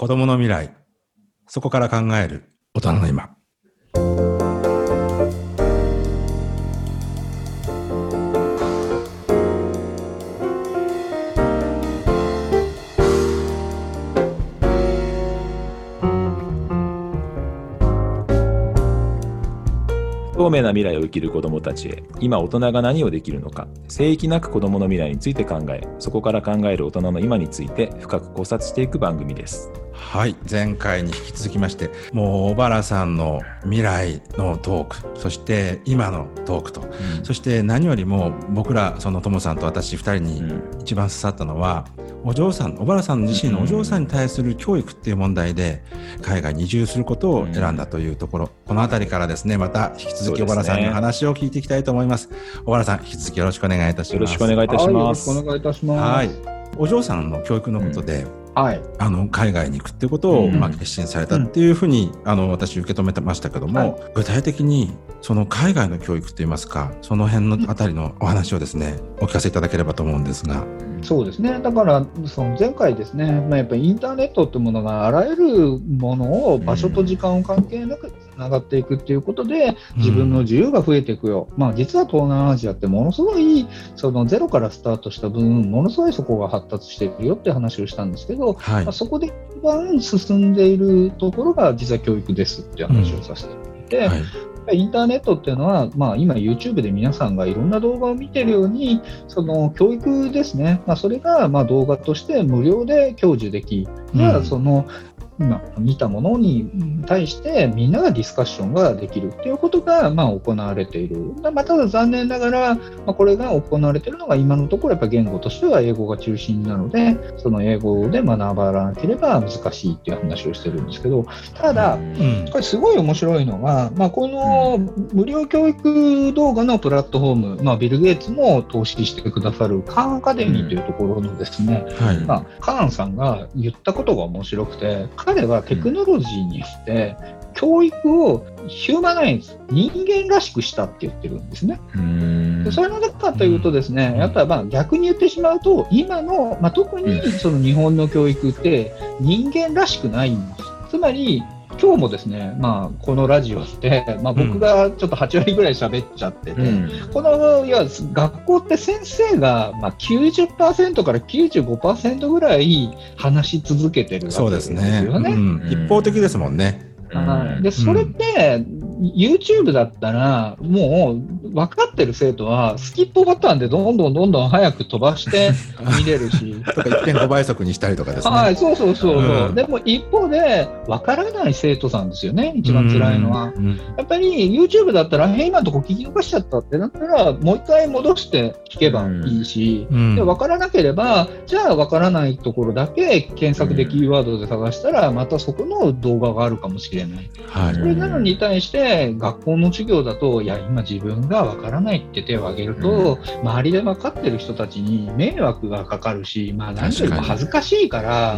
子供の未来、そこから考える大人の今。透明な未来を生きる子どもたちへ今大人が何をできるのか聖域なく子どもの未来について考えそこから考える大人の今について深く考察していく番組です。はい前回に引き続きましてもう小原さんの未来のトークそして今のトークと、うん、そして何よりも僕らそのともさんと私2人に一番刺さったのは、お嬢さん小原さん自身のお嬢さんに対する教育っていう問題で海外に移住することを選んだというところ、この辺りからですねまた引き続き小原さんに話を聞いていきたいと思います。小原さん引き続きよろしくお願いいたします。よろしくお願いいたします。よろしくお願いいたします。はい。お嬢さんの教育のことで、うんはい、あの海外に行くっていうことを、まあ、決心されたっていうふうに、あの私受け止めてましたけども、はい、具体的にその海外の教育といいますか？その辺のあたりのお話をですねお聞かせいただければと思うんですが。そうですね。だからその前回ですね、まあ、やっぱりインターネットっていうものがあらゆるものを場所と時間を関係なくつながっていくっていうことで自分の自由が増えていくよ、うん、まあ、実は東南アジアってものすごいそのゼロからスタートした分ものすごいそこが発達しているよって話をしたんですけど、はい、まあ、そこで一番進んでいるところが実は教育ですっていう話をさせていて、うんはい。インターネットっていうのは、まあ、今 YouTube で皆さんがいろんな動画を見てるようにその教育ですね、まあ、それがまあ動画として無料で享受でき、うん、その今見たものに対してみんながディスカッションができるっていうことがまあ行われている。まあ、ただ残念ながら、まあ、これが行われているのが今のところやっぱ言語としては英語が中心なのでその英語で学ばなければ難しいっていう話をしてるんですけどただ、うん、これすごい面白いのが、まあ、この無料教育動画のプラットフォーム、まあ、ビル・ゲイツも投資してくださるカーンアカデミーというところのですね、うん。はい、まあ、カーンさんが言ったことが面白くて彼はテクノロジーにして、教育をヒューマナイズ、人間らしくしたって言ってるんですね。でそれなぜかというとですね、やっぱりまあ逆に言ってしまうと、今の、まあ、特にその日本の教育って人間らしくないんです。つまり、今日もですね、まあ、このラジオって、まあ、僕がちょっと8割ぐらい喋っちゃってて、うん、このいや学校って先生が、まあ90%から95%ぐらい話し続けてるわけですよね。そうですね、うん、一方的ですもんね。はい、でそれって、YouTube だったら、もう分かってる生徒は、スキップボタンでどんどんどんどん早く飛ばして 見れるし。とか1.5倍速にしたりとかですね。はい、そうそうそうそう、うん、でも一方で、分からない生徒さんですよね、一番辛いのは。うんうん、やっぱり YouTube だったら、へ今のとこ聞き逃しちゃったってなったら、もう一回戻して聞けばいいし、で分からなければ、じゃあ分からないところだけ検索でキーワードで探したら、またそこの動画があるかもしれない。はい、それなのに対して、学校の授業だと、いや、今自分がわからないって手を挙げると、うん、周りで分かってる人たちに迷惑がかかるし、まあ、何よりも恥ずかしいから、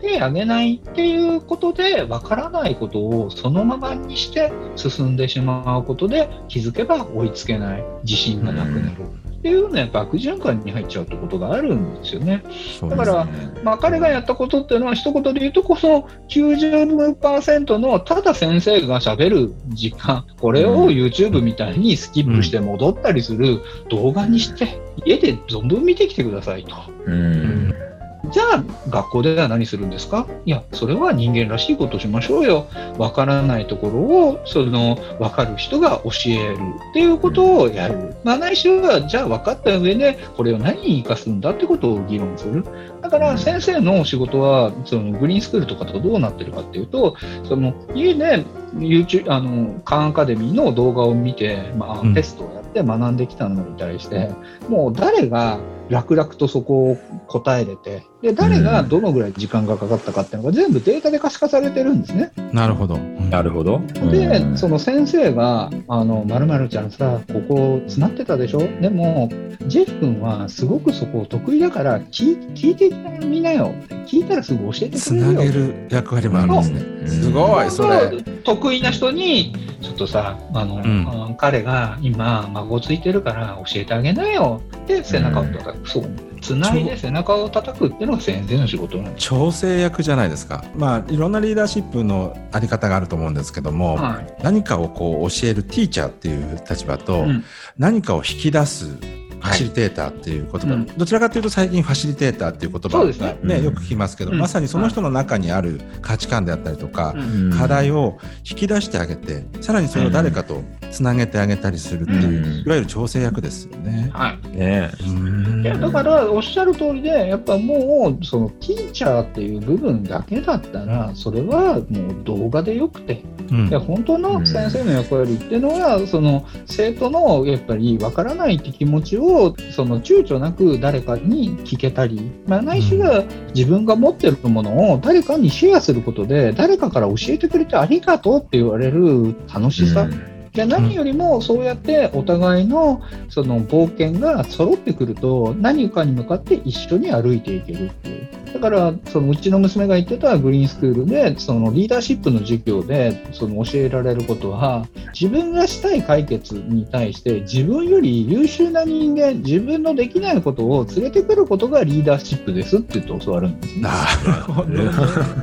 手を挙げないっていうことで、わからないことをそのままにして進んでしまうことで、気づけば追いつけない、自信がなくなる。うんっていうのはやっぱ悪循環に入っちゃうってことがあるんですよね。だから、まあ、彼がやったことっていうのは一言で言うとこそ90%のただ先生がしゃべる時間これを YouTube みたいにスキップして戻ったりする動画にして家で存分見てきてくださいと。うんじゃあ学校では何するんですか？いやそれは人間らしいことをしましょうよ。わからないところをその分かる人が教えるっていうことをやる、まあ、ないしはじゃあ分かった上でこれを何に生かすんだってことを議論する。だから先生の仕事はそのグリーンスクールとかとどうなってるかっていうとその家で YouTube あのカーンアカデミーの動画を見て、まあ、テストをやって学んできたのに対して、もう誰が楽々とそこを答えれて、で、誰がどのぐらい時間がかかったかっていうのが全部データで可視化されてるんですね。なるほど。なるほど。で、その先生が、あの、まるちゃんさ、ここ詰まってたでしょ？でも、ジェフ君はすごくそこ得意だから聞、聞いてみなよ。聞いたらすぐ教えてくれるよ。つなげる役割もあるんですね。すごい、それ。得意な人に、ちょっとさ、あの、うん彼が今、孫ついてるから教えてあげなよって背中を叩く。そう。つないで背中を叩くっていうのが先生の仕事なんです。調整役じゃないですか。まあいろんなリーダーシップのあり方があると思うんですけども、はい。何かをこう教えるティーチャーっていう立場と、うん何かを引き出すファシリテーターっていう言葉、うん。どちらかというと最近ファシリテーターっていう言葉がそうですね。うん。よく聞きますけど、うん。まさにその人の中にある価値観であったりとか、うん課題を引き出してあげてさらにそれを誰かとつなげてあげたりするっていう、うん。いわゆる調整役ですよね。はい。ねうん。いやだからおっしゃる通りでやっぱもうそのティーチャーっていう部分だけだったらそれはもう動画でよくて。うん。いや本当の先生の役割っていうのは、その生徒のやっぱりわからないって気持ちをその躊躇なく誰かに聞けたり、まあ、ないしは自分が持ってるものを誰かにシェアすることで誰かから教えてくれてありがとうって言われる楽しさ、で何よりもそうやってお互いのその冒険が揃ってくると何かに向かって一緒に歩いていけるっていう。だからそのうちの娘が言ってたグリーンスクールでそのリーダーシップの授業でその教えられることは自分がしたい解決に対して自分より優秀な人間自分のできないことを連れてくることがリーダーシップですって言って教わるんですね。なるほど、ね。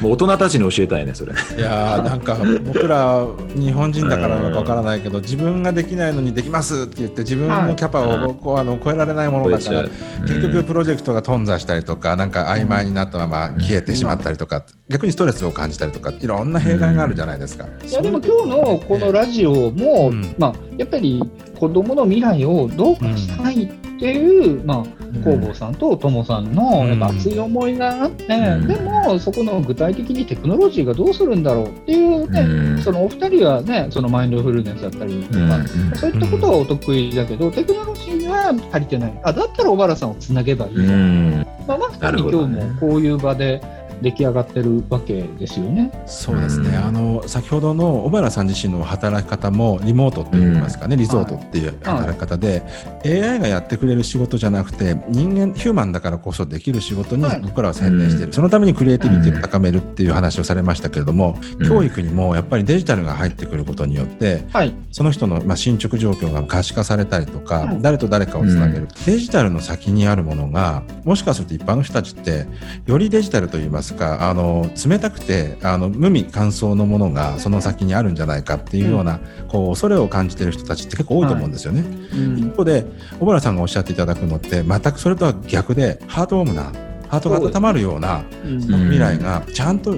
もう大人たちに教えたいね、それ。いやーなんか僕ら日本人だからわからないけど自分ができないのにできますって言って自分のキャパをこうあの超えられないものだから結局プロジェクトが頓挫したりとかなんか曖昧になったまま消えてしまったりとか逆にストレスを感じたりとかいろんな弊害があるじゃないですか。いやでも今日のこのラジオも、うん。まあ、やっぱり子どもの未来をどうかしたいっていう、まあ、工房さんと友さんのやっぱ熱い思いがあって、うん。でもそこの具体的にテクノロジーがどうするんだろうっていうね、うん。そのお二人はねそのマインドフルネスだったりとか、うん。そういったことはお得意だけど、テクノロジーは足りてない。あだったら小原さんをつなげばいい、うん。まあ、まさに今日もこういう場で出来上がってるわけですよね。そうですね、うん。あの先ほどの小原さん自身の働き方もリモートといいますかね、リゾートっていう働き方で、AI がやってくれる仕事じゃなくて人間ヒューマンだからこそできる仕事にはい。僕らは専念している、そのためにクリエイティビティを高めるっていう話をされましたけれども、うん。教育にもやっぱりデジタルが入ってくることによってはい、その人のまあ進捗状況が可視化されたりとか、うん誰と誰かをつなげる、デジタルの先にあるものがもしかすると一般の人たちってよりデジタルといいますかあの冷たくてあの無味乾燥のものがその先にあるんじゃないかっていうような、こう恐れを感じている人たちって結構多いと思うんですよね。うん。一方で小原さんがおっしゃっていただくのって全くそれとは逆でハートウォームなハートが温まるようなうんうん。未来がちゃんと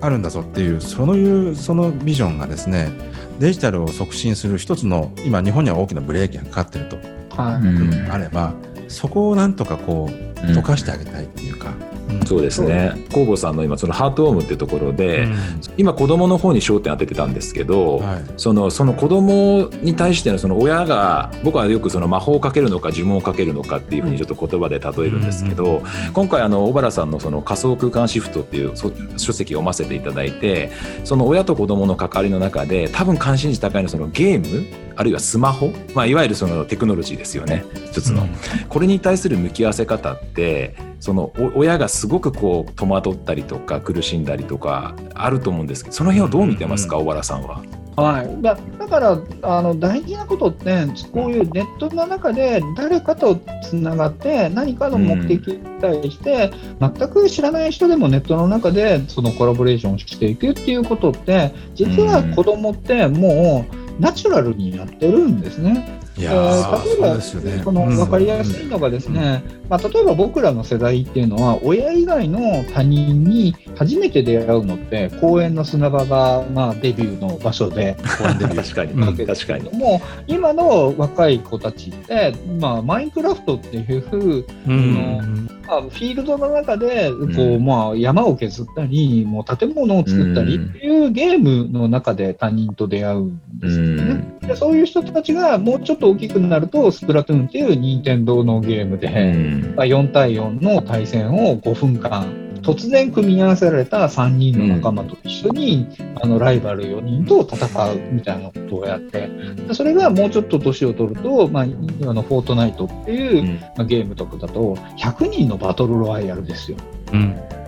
あるんだぞっていうそういうそのビジョンがですねデジタルを促進する一つの今日本には大きなブレーキがかかってると、はい。うん。あればそこをなんとかこう溶かしてあげたいっていうか。うんそうですね。工房さんの今、そのハートウォームっていうところで、今、子供の方に焦点当ててたんですけど、はい。そのその子供に対してのその親が僕はよくその魔法をかけるのか呪文をかけるのかっていうふうにちょっと言葉で例えるんですけど、今回あの小原さんのその仮想空間シフトっていうそ書籍を読ませていただいてその親と子供の関わりの中で多分関心事高いのはそのゲームあるいはスマホ、まあ、いわゆるそのテクノロジーですよね。一つの。これに対する向き合わせ方ってそのお親がすごくこう戸惑ったりとか苦しんだりとかあると思うんですけどその辺をどう見てますか、小原さんは。はい、だだからあの大事なことってこういうネットの中で誰かとつながって何かの目的に対して、全く知らない人でもネットの中でそのコラボレーションしていくっていうことって実は子供ってもうナチュラルにやってるんですね。いや例えばね。このうん。分かりやすいのがですね、まあ、例えば僕らの世代っていうのは親以外の他人に初めて出会うのって公園の砂場がまあデビューの場所で公園デビュー確かに、うん確かに。もう今の若い子たちって、まあ、マインクラフトっていう、うん。まあ、フィールドの中でこう、うん。まあ、山を削ったりもう建物を作ったりっていうゲームの中で他人と出会うんですよね。でそういう人たちがもうちょっと大きくなるとスプラトゥーンっていう任天堂のゲームで、うん。まあ、4対4の対戦を5分間突然組み合わせられた3人の仲間と一緒に、あのライバル4人と戦うみたいなことをやってでそれがもうちょっと年を取ると、まあ、あのフォートナイトっていう、まあ、ゲームとかだと100人のバトルロワイヤルですよ。うん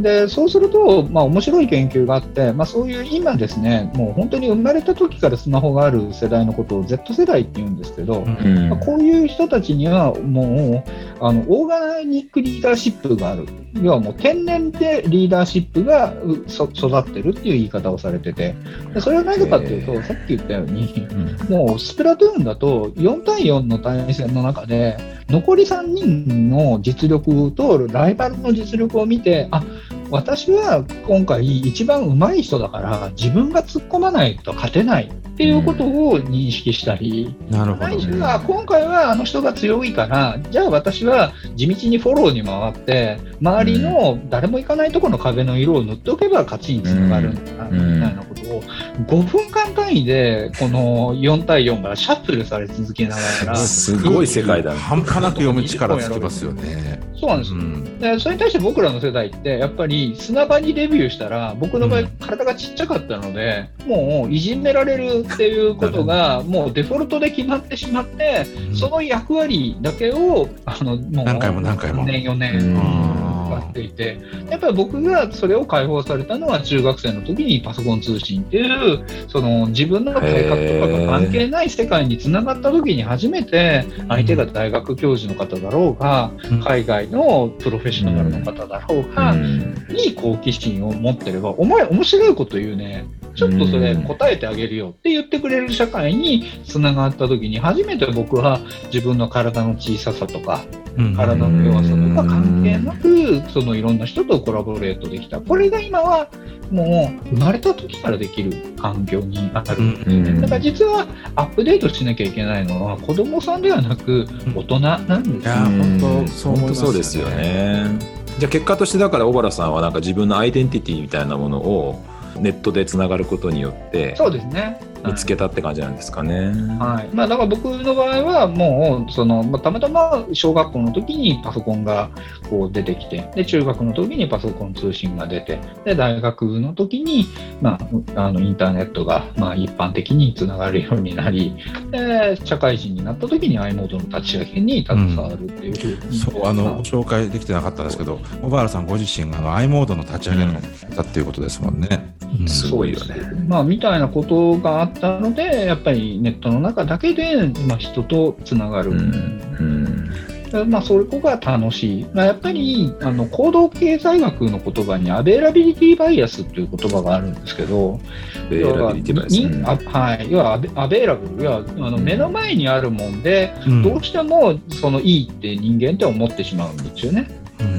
でそうすると、まあ、面白い研究があって、まあ、そういう今ですねもう本当に生まれた時からスマホがある世代のことを Z 世代って言うんですけど、うん、まあ、こういう人たちにはもうあのオーガニックリーダーシップがある。要はもう天然でリーダーシップが育ってるっていう言い方をされてて。でそれはなぜかっていうとさっき言ったように、うん、もうスプラトゥーンだと4対4の対戦の中で残り3人の実力とライバルの実力を見てあ私は今回一番上手い人だから自分が突っ込まないと勝てない。っていうことを認識したり、うん、なるほど、ね、は今回はあの人が強いからじゃあ私は地道にフォローに回って周りの誰も行かないところの壁の色を塗っておけば勝ちにつながるんだな、みたいなことを5分間単位でこの4対4がシャッフルされ続けながら すごい世界だ、ね、半端なく読む力つきますよね。そうなんです、うん、でそれに対して僕らの世代ってやっぱり砂場にデビューしたら僕の場合体がちっちゃかったので、もういじめられるっていうことがもうデフォルトで決まってしまって、その役割だけをあのもう何回も何回も。年4年。っていて、やっぱり僕がそれを解放されたのは中学生の時にパソコン通信っていうその自分の改革とかが関係ない世界につながった時に初めて相手が大学教授の方だろうが、海外のプロフェッショナルの方だろうが、いい好奇心を持ってればお前面白いこと言うねちょっとそれ答えてあげるよって言ってくれる社会につながった時に初めて僕は自分の体の小ささとか体の弱さとか関係なくそのいろんな人とコラボレートできた。これが今はもう生まれた時からできる環境にある。だから実はアップデートしなきゃいけないのは子供さんではなく大人なんです。よ、ね、いや本当そうそうですよね。じゃあ結果としてだから小原さんはなんか自分のアイデンティティみたいなものをネットでつながることによって。そうですね。見つけたって感じなんですかね。はいまあ、だから僕の場合はもうその、まあ、たまたま小学校の時にパソコンがこう出てきてで中学の時にパソコン通信が出てで大学の時に、まあ、あのインターネットが、まあ、一般的につながるようになりで社会人になった時に i モードの立ち上げに携わるっていうふうに、ん、そうあのご紹介できてなかったんですけど小原さんご自身があの i モードの立ち上げのだっていうことですもんね。うん、すごいよね。まあ、みたいなことがあったのでやっぱりネットの中だけで、まあ、人とつながる。うんまあ、それこが楽しい。まあ、やっぱり、あの、行動経済学の言葉に、 availability bias っていう言葉があるんですけど、 availability bias、ね、はい。要はアベ、 available。要は、あの、目の前にあるもんで、うん、どうしても、その、いいって人間って思ってしまうんですよね。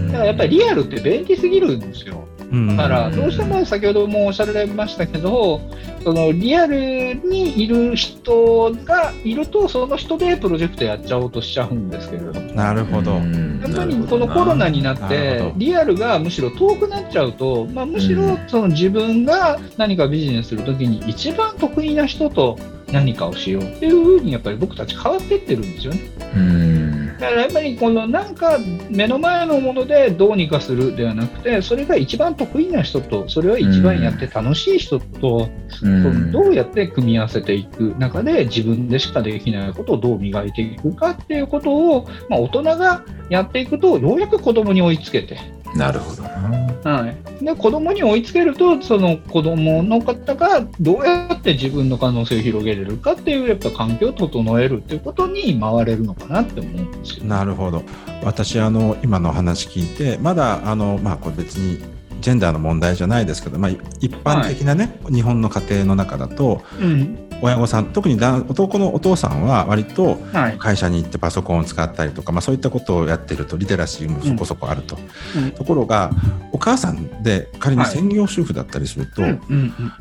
だからやっぱりリアルって便利すぎるんですよ。だからどうしても先ほどもおっしゃられましたけどそのリアルにいる人がいるとその人でプロジェクトやっちゃおうとしちゃうんですけれどなるほど。やっぱりこのコロナになってリアルがむしろ遠くなっちゃうと、まあ、むしろその自分が何かビジネスするときに一番得意な人と何かをしようっていうふうにやっぱり僕たち変わっていってるんですよね。うんだからやっぱりこのなんか目の前のものでどうにかするではなくてそれが一番得意な人とそれを一番やって楽しい人と、うん、どうやって組み合わせていく中で自分でしかできないことをどう磨いていくかっていうことを、まあ、大人がやっていくとようやく子供に追いつけて。なるほどはい、で子供に追いつけるとその子供の方がどうやって自分の可能性を広げれるかっていうやっぱ環境を整えるっていうことに回れるのかなって思うんですよ。なるほど。私あの今の話聞いてまだあの、まあ、これ別にジェンダーの問題じゃないですけど、まあ、一般的なね、はい、日本の家庭の中だと、うん、親御さん特に男のお父さんは割と会社に行ってパソコンを使ったりとか、まあ、そういったことをやってるとリテラシーもそこそこあると、うん。ところがお母さんで仮に専業主婦だったりすると、はい、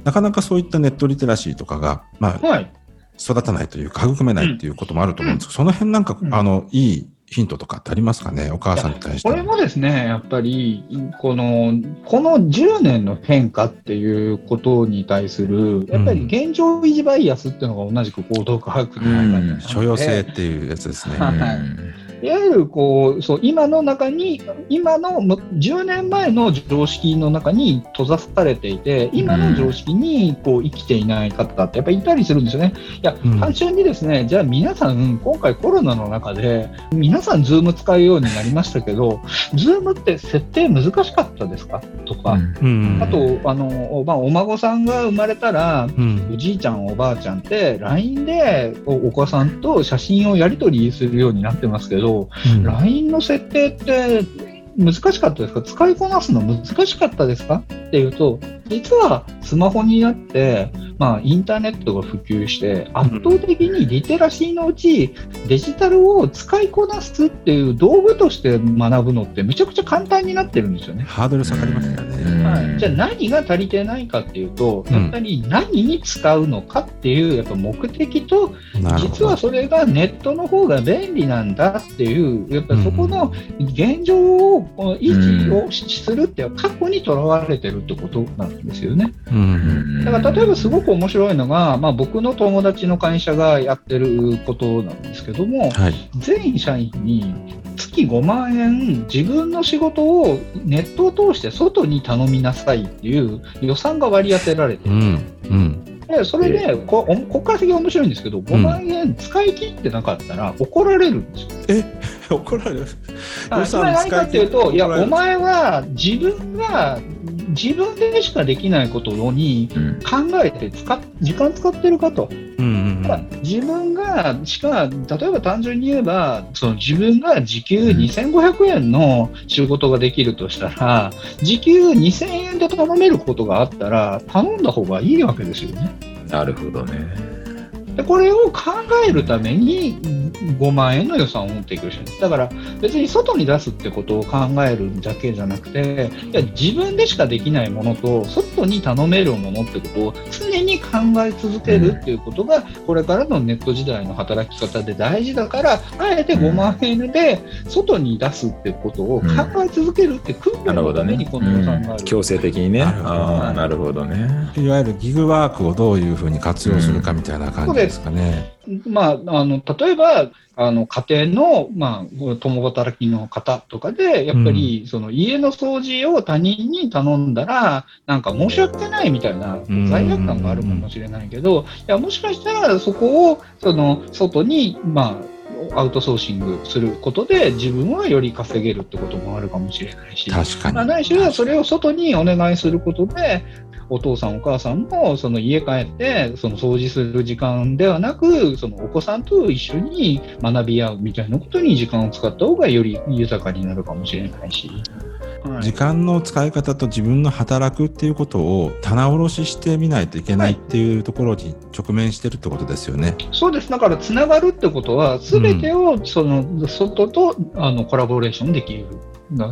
なかなかそういったネットリテラシーとかが、まあ、はい、育たないというか育めないっていうこともあると思うんです。けど、その辺なんか、あのいいヒントとかってありますかね、お母さんに対して。これもですね、やっぱり、この、この10年の変化っていうことに対する、やっぱり現状維持バイアスっていうのが同じく行動科学に入って、うん、所要性っていうやつですね。はいいわゆるこうそう今の中に今の10年前の常識の中に閉ざされていて今の常識にこう生きていない方ってやっぱりいたりするんですよね。いや、単純にですねじゃあ皆さん今回コロナの中で皆さん Zoom 使うようになりましたけどZoom って設定難しかったですか？とか、うん。あとあの、まあ、お孫さんが生まれたら、うん、おじいちゃんおばあちゃんって LINE でお子さんと写真をやり取りするようになってますけど、うん、LINE の設定って難しかったですか？使いこなすの難しかったですか？っていうと、実はスマホになって、まあ、インターネットが普及して、圧倒的にリテラシーのうち、デジタルを使いこなすっていう道具として学ぶのってめちゃくちゃ簡単になってるんですよね。ハードル下がりましたよね。はい、じゃあ何が足りてないかっていうと、やっぱり何に使うのかっていうやっぱ目的と、実はそれがネットの方が便利なんだっていう、やっぱりそこの現状を維持をするって過去にとらわれてるってことなんですよね。だから例えばすごく面白いのが、まあ、僕の友達の会社がやってることなんですけども、はい、全社員に月5万円自分の仕事をネットを通して外に頼みなさいっていう予算が割り当てられてる。うんうん。でそれで、こここから先が面白いんですけど、5万円使い切ってなかったら怒られるんですよ。え？怒られる？予算何かっていうと、いや、お前は自分が自分でしかできないことに考えて使っ、時間使ってるかと。うんうん、自分がしか例えば単純に言えばその自分が時給2500円の仕事ができるとしたら時給2000円で頼めることがあったら頼んだ方がいいわけですよね。なるほどね。でこれを考えるために5万円の予算を提供してるんです。だから別に外に出すってことを考えるだけじゃなくて、いや自分でしかできないものと外に頼めるものってことを常に考え続けるっていうことが、これからのネット時代の働き方で大事だから、あえて5万円で外に出すってことを考え続けるって訓練のためにこの予算がある。強制的にね。あなるほどね。いわゆるギグワークをどういうふうに活用するかみたいな感じですかね。まあ、あの例えばあの家庭の、まあ、共働きの方とかで、やっぱり、その家の掃除を他人に頼んだら、なんか申し訳ないみたいな罪悪感があるかもしれないけど、いやもしかしたらそこをその外に、まあ、アウトソーシングすることで自分はより稼げるってこともあるかもしれないし、確かに。まあ、ないしはそれを外にお願いすることで、お父さんお母さんもその家帰ってその掃除する時間ではなくそのお子さんと一緒に学び合うみたいなことに時間を使った方がより豊かになるかもしれないし。時間の使い方と自分の働くっていうことを棚卸ししてみないといけないっていうところに直面してるってことですよね。はい、そうです。だからつながるってことは全てをその外とあのコラボレーションできる。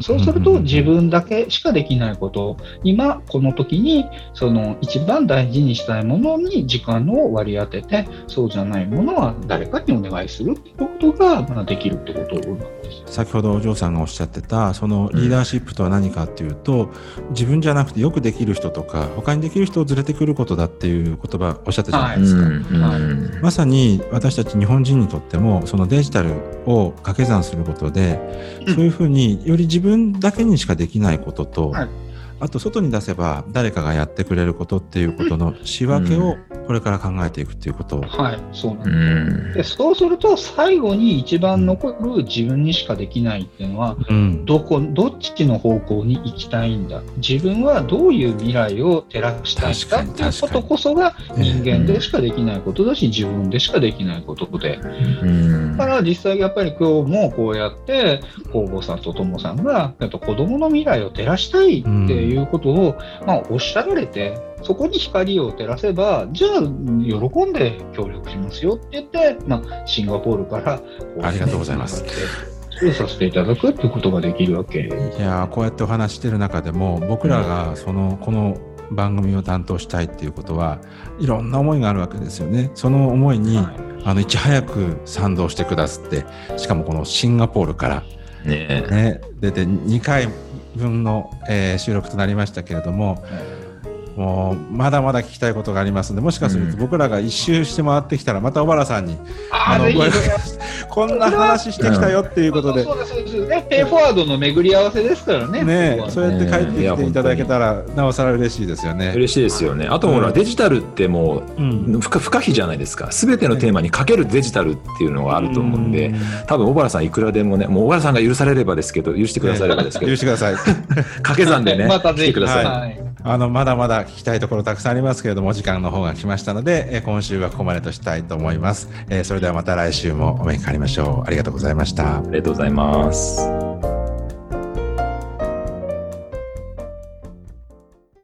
そうすると自分だけしかできないこと。今この時にその一番大事にしたいものに時間を割り当ててそうじゃないものは誰かにお願いするってことができるってことな先ほどお嬢さんがおっしゃってたそのリーダーシップとは何かっていうと、うん、自分じゃなくてよくできる人とか他にできる人を連れてくることだっていう言葉おっしゃったじゃないですか、はい。はい、まさに私たち日本人にとってもそのデジタルを掛け算することで、そういうふうにより自分だけにしかできないことと、はい、あと外に出せば誰かがやってくれることっていうことの仕分けをこれから考えていくっていうこと、はい、そうなんです、でそうすると最後に一番残る自分にしかできないっていうのは、うん、どこどっちの方向に行きたいんだ。自分はどういう未来を照らしたいかっていうことこそが人間でしかできないことだし、自分でしかできないことで、うん、だから実際やっぱり今日もこうやって皇后さんと友さんが子供の未来を照らしたいっていういうことを、まあ、おっしゃられて、そこに光を照らせば、じゃあ、喜んで協力しますよって言って、まあ、シンガポールからありがとうございます。させていただくってことができるわけ。いやこうやってお話してる中でも僕らがその、この番組を担当したいっていうことはいろんな思いがあるわけですよね。その思いに、はい、あのいち早く賛同してくださってしかもこのシンガポールからねね出て2回分の、えー、収録となりましたけれども、もうまだまだ聞きたいことがありますのでもしかすると僕らが一周して回ってきたらまた小原さんに、あの こんな話してきたよっていうことで。そうですそうですね。ペイフォワードの巡り合わせですからね。ねそうやって帰ってきていただけたら、なおさら嬉しいですよね。嬉しいですよね。あとほら、うん、デジタルってもう、うん、不可避じゃないですか。すべてのテーマにかけるデジタルっていうのがあると思うんで、うん、多分小原さんいくらでもね、もう小原さんが許されればですけど、許してくださればですけど、許してください。掛け算でね、また来てください。はい、あのまだまだ聞きたいところたくさんありますけれども、時間の方が来ましたので、え今週はここまでとしたいと思います。えー、それではまた来週もお目にかかりましょう。ありがとうございました。ありがとうございます。